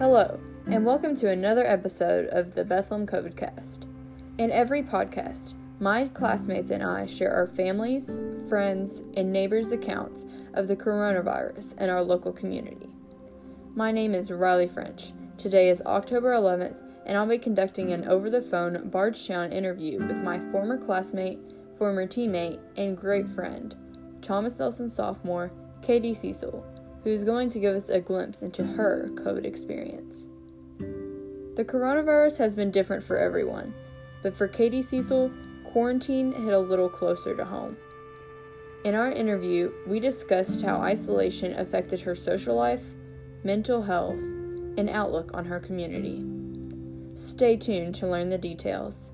Hello, and welcome to another episode of the Bethlehem COVID Cast. In every podcast, my classmates and I share our families, friends, and neighbors' accounts of the coronavirus in our local community. My name is Rylee French. Today is October 11th, and I'll be conducting an over the phone Bardstown interview with my former classmate, former teammate, and great friend, Thomas Nelson sophomore, Katie Cecil who is going to give us a glimpse into her COVID experience. The coronavirus has been different for everyone, but for Katie Cecil, quarantine hit a little closer to home. In our interview, we discussed how isolation affected her social life, mental health, and outlook on her community. Stay tuned to learn the details.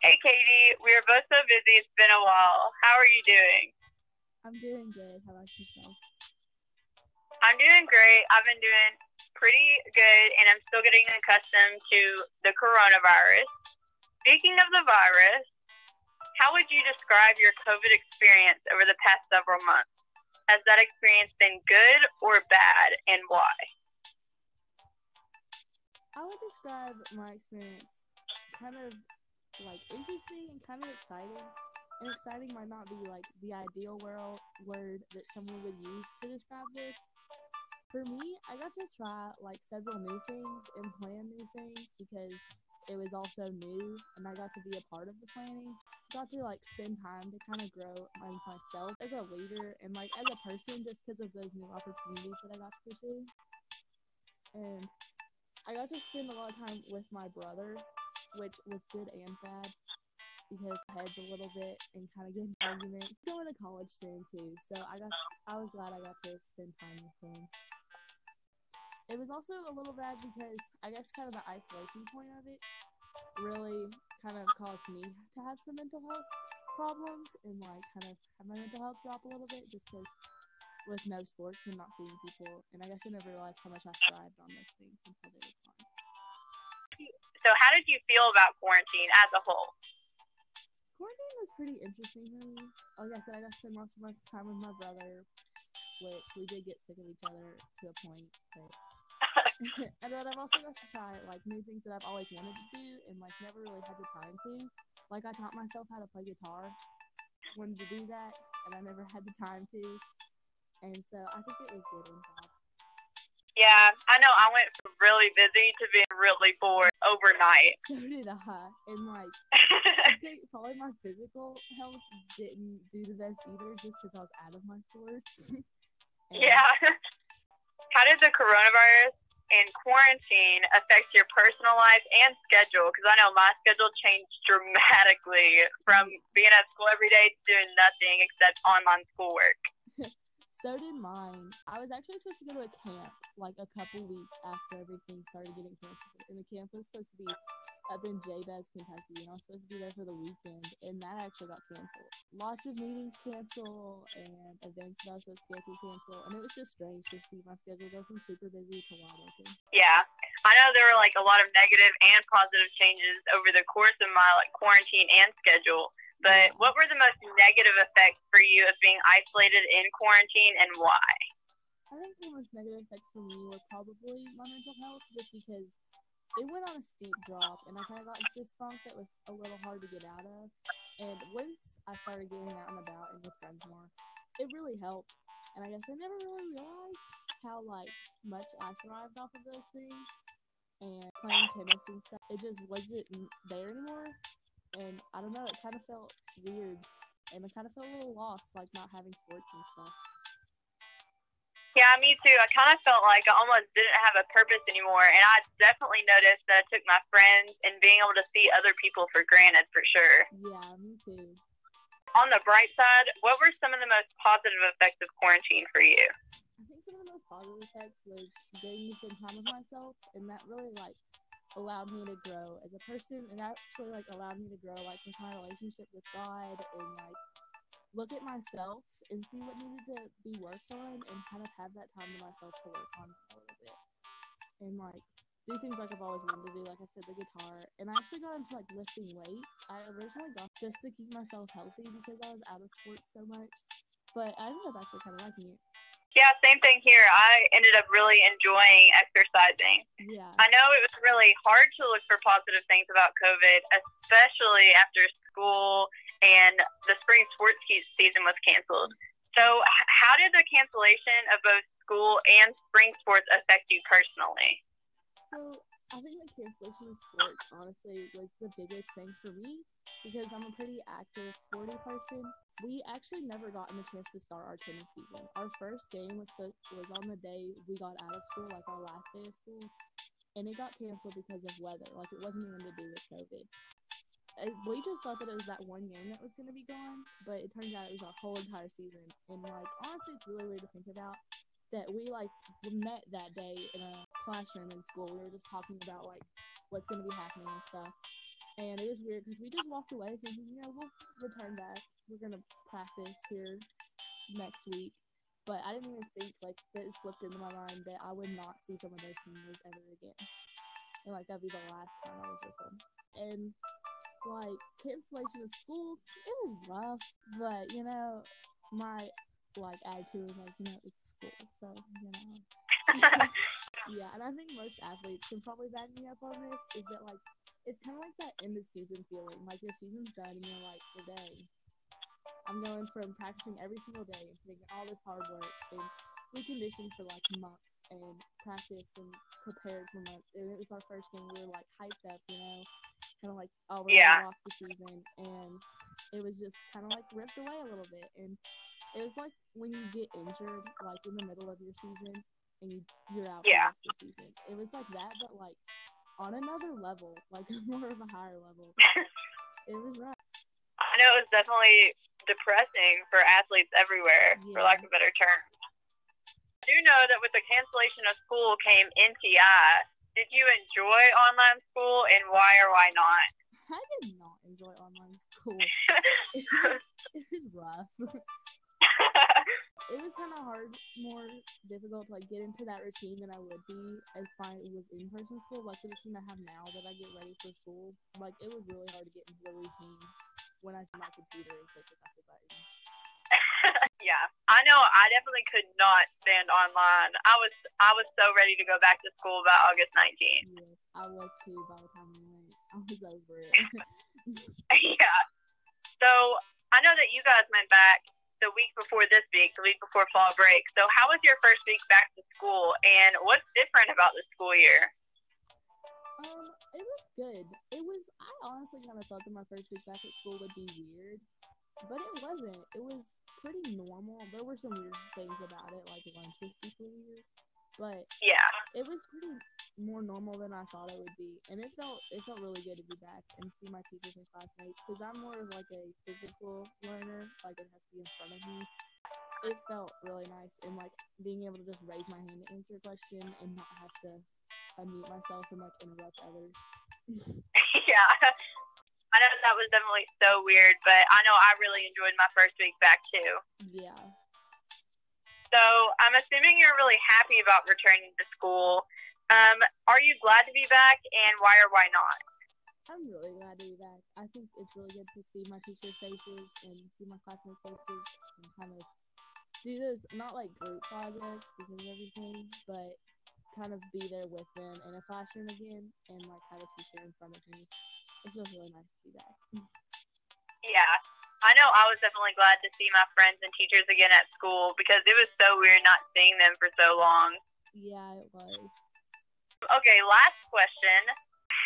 Hey Katie, we are both so busy, it's been a while. How are you doing? I'm doing good. How about yourself? I'm doing great. I've been doing pretty good, and I'm still getting accustomed to the coronavirus. Speaking of the virus, how would you describe your COVID experience over the past several months? Has that experience been good or bad, and why? I would describe my experience kind of like interesting and kind of exciting and exciting might not be like the ideal world word that someone would use to describe this. For me, I got to try like several new things and plan new things because it was also new and I got to be a part of the planning. Got to like spend time to kind of grow myself as a leader and like as a person just because of those new opportunities that I got to pursue. And I got to spend a lot of time with my brother, which was good and bad because heads a little bit and kind of get an argument. Going to college soon too, so I got I was glad I got to spend time with him. It was also a little bad because I guess kind of the isolation point of it really kind of caused me to have some mental health problems and like kind of have my mental health drop a little bit just because with no sports and not seeing people and I guess I never realized how much I thrived on those things until they were gone. So how did you feel about quarantine as a whole? Quarantine was pretty interesting for me. Like I said, I got to spend most of my time with my brother, which we did get sick of each other to a point. But and then I've also got to try like new things that I've always wanted to do and like never really had the time to. Like I taught myself how to play guitar, wanted to do that, and I never had the time to. And so I think it was good. Yeah, I know. I went from really busy to being really bored overnight. So did I. And like, I'd say probably my physical health didn't do the best either, just because I was out of my sports. yeah. How did the coronavirus and quarantine affect your personal life and schedule? Because I know my schedule changed dramatically from mm-hmm. being at school every day to doing nothing except online schoolwork. So did mine. I was actually supposed to go to a camp like a couple weeks after everything started getting canceled. And the camp was supposed to be up in Jabez, Kentucky, and I was supposed to be there for the weekend, and that actually got canceled. Lots of meetings cancel and events that I was supposed to go to cancel, and it was just strange to see my schedule go from super busy to wide open. Yeah, I know there were like a lot of negative and positive changes over the course of my like quarantine and schedule. But what were the most negative effects for you of being isolated in quarantine and why? I think the most negative effects for me were probably my mental health, just because it went on a steep drop, and I kind of got into this funk that was a little hard to get out of. And once I started getting out and about and with friends more, it really helped. And I guess I never really realized how like much I survived off of those things. And playing tennis and stuff, it just wasn't there anymore and I don't know, it kind of felt weird, and I kind of felt a little lost, like not having sports and stuff. Yeah, me too. I kind of felt like I almost didn't have a purpose anymore, and I definitely noticed that I took my friends and being able to see other people for granted, for sure. Yeah, me too. On the bright side, what were some of the most positive effects of quarantine for you? I think some of the most positive effects was getting to spend time with myself, and that really like allowed me to grow as a person and actually like allowed me to grow like with my relationship with God and like look at myself and see what needed to be worked on and kind of have that time to myself to work on a little bit. And like do things like I've always wanted to do, like I said, the guitar. And I actually got into like lifting weights. I originally got just to keep myself healthy because I was out of sports so much. But I ended up actually kind of liking it. Yeah, same thing here. I ended up really enjoying exercising. Yeah. I know it was really hard to look for positive things about COVID, especially after school and the spring sports season was canceled. So, how did the cancellation of both school and spring sports affect you personally? So, I think the cancellation of sports honestly was the biggest thing for me because I'm a pretty active, sporty person. We actually never gotten the chance to start our tennis season. Our first game was was on the day we got out of school, like our last day of school, and it got canceled because of weather. Like it wasn't even to do with COVID. We just thought that it was that one game that was going to be gone, but it turns out it was our whole entire season. And like honestly, it's really weird to think about that we like met that day in a classroom in school. We were just talking about like what's going to be happening and stuff. And it was weird because we just walked away thinking, you know, we'll return back. We're gonna practice here next week. But I didn't even think like that slipped into my mind that I would not see some of those seniors ever again. And like that'd be the last time I was with them. And like cancellation of school, it was rough. But you know, my like attitude was like, you know, it's school, so you know. yeah, and I think most athletes can probably back me up on this. Is that like it's kind of like that end of season feeling. Like your season's done and you're like, today, I'm going from practicing every single day and putting all this hard work and we conditioned for like months and practice and prepared for months. And it was our first game. We were like hyped up, you know, kind of like, oh, we're yeah. gonna the season. And it was just kind of like ripped away a little bit. And it was like when you get injured, like in the middle of your season and you, you're out yeah. for the season. It was like that, but like on another level, like more of a higher level. it was rough. I know it was definitely depressing for athletes everywhere, yeah. for lack of a better term. I do know that with the cancellation of school came NTI. Did you enjoy online school, and why or why not? I did not enjoy online school. it, was, it was rough. It was kind of hard, more difficult to like get into that routine than I would be if I was in person school. Like the routine I have now that I get ready for school, like it was really hard to get into the routine when I my computer and click a couple buttons. yeah, I know. I definitely could not stand online. I was I was so ready to go back to school by August 19th. Yes, I was too. By the time we went, I was over it. yeah. So I know that you guys went back the week before this week, the week before fall break. So, how was your first week back to school, and what's different about the school year? Um, it was good. It was. I honestly kind of thought that my first week back at school would be weird, but it wasn't. It was pretty normal. There were some weird things about it, like lunch was super weird, but yeah, it was pretty more normal than I thought it would be, and it felt it felt really good to be back and see my teachers and classmates because I'm more of like a physical learner, like it has to be in front of me. It felt really nice, and like being able to just raise my hand to answer a question and not have to unmute myself and like interrupt others. yeah. I know that was definitely so weird, but I know I really enjoyed my first week back too. Yeah. So I'm assuming you're really happy about returning to school. Um, are you glad to be back, and why or why not? I'm really glad to be back. I think it's really good to see my teachers' faces and see my classmates' faces and kind of do those not like group projects because of everything, but kind of be there with them in a classroom again and like have a teacher in front of me. It feels really nice to be back. Yeah. I know I was definitely glad to see my friends and teachers again at school because it was so weird not seeing them for so long. Yeah, it was. Okay, last question.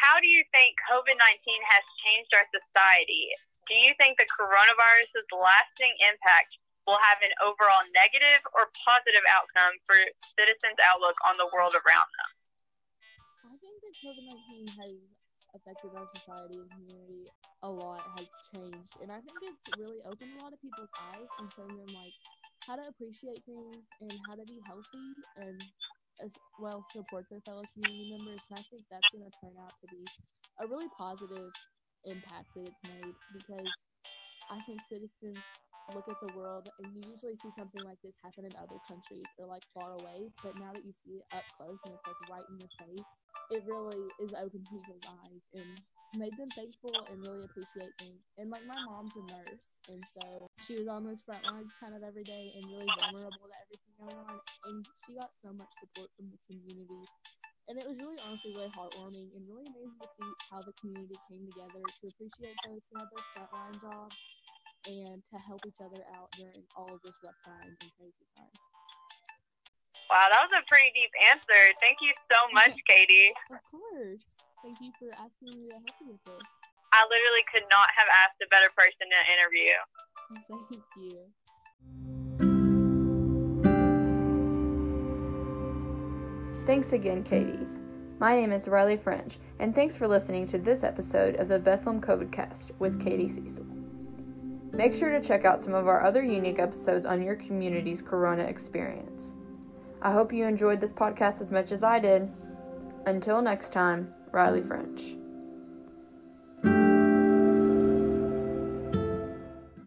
How do you think COVID 19 has changed our society? Do you think the coronavirus's lasting impact will have an overall negative or positive outcome for citizens' outlook on the world around them? I think that COVID 19 has affected our society and community a lot has changed. And i think it's really opened a lot of people's eyes and shown them like how to appreciate things and how to be healthy and as well support their fellow community members. And i think that's going to turn out to be a really positive impact that it's made because i think citizens look at the world and you usually see something like this happen in other countries or like far away but now that you see it up close and it's like right in your face it really is opening people's eyes and made them thankful and really appreciate things. And like my mom's a nurse, and so she was on those front lines kind of every day and really vulnerable to everything going on. And she got so much support from the community. And it was really honestly really heartwarming and really amazing to see how the community came together to appreciate those who had those frontline jobs and to help each other out during all of this rough times and crazy times. Wow, that was a pretty deep answer. Thank you so much, Katie. Of course. Thank you for asking me to help you with this. I literally could not have asked a better person to interview. Thank you. Thanks again, Katie. My name is Rylee French, and thanks for listening to this episode of the Bethlehem COVID Cast with Katie Cecil. Make sure to check out some of our other unique episodes on your community's Corona experience. I hope you enjoyed this podcast as much as I did. Until next time, Rylee French.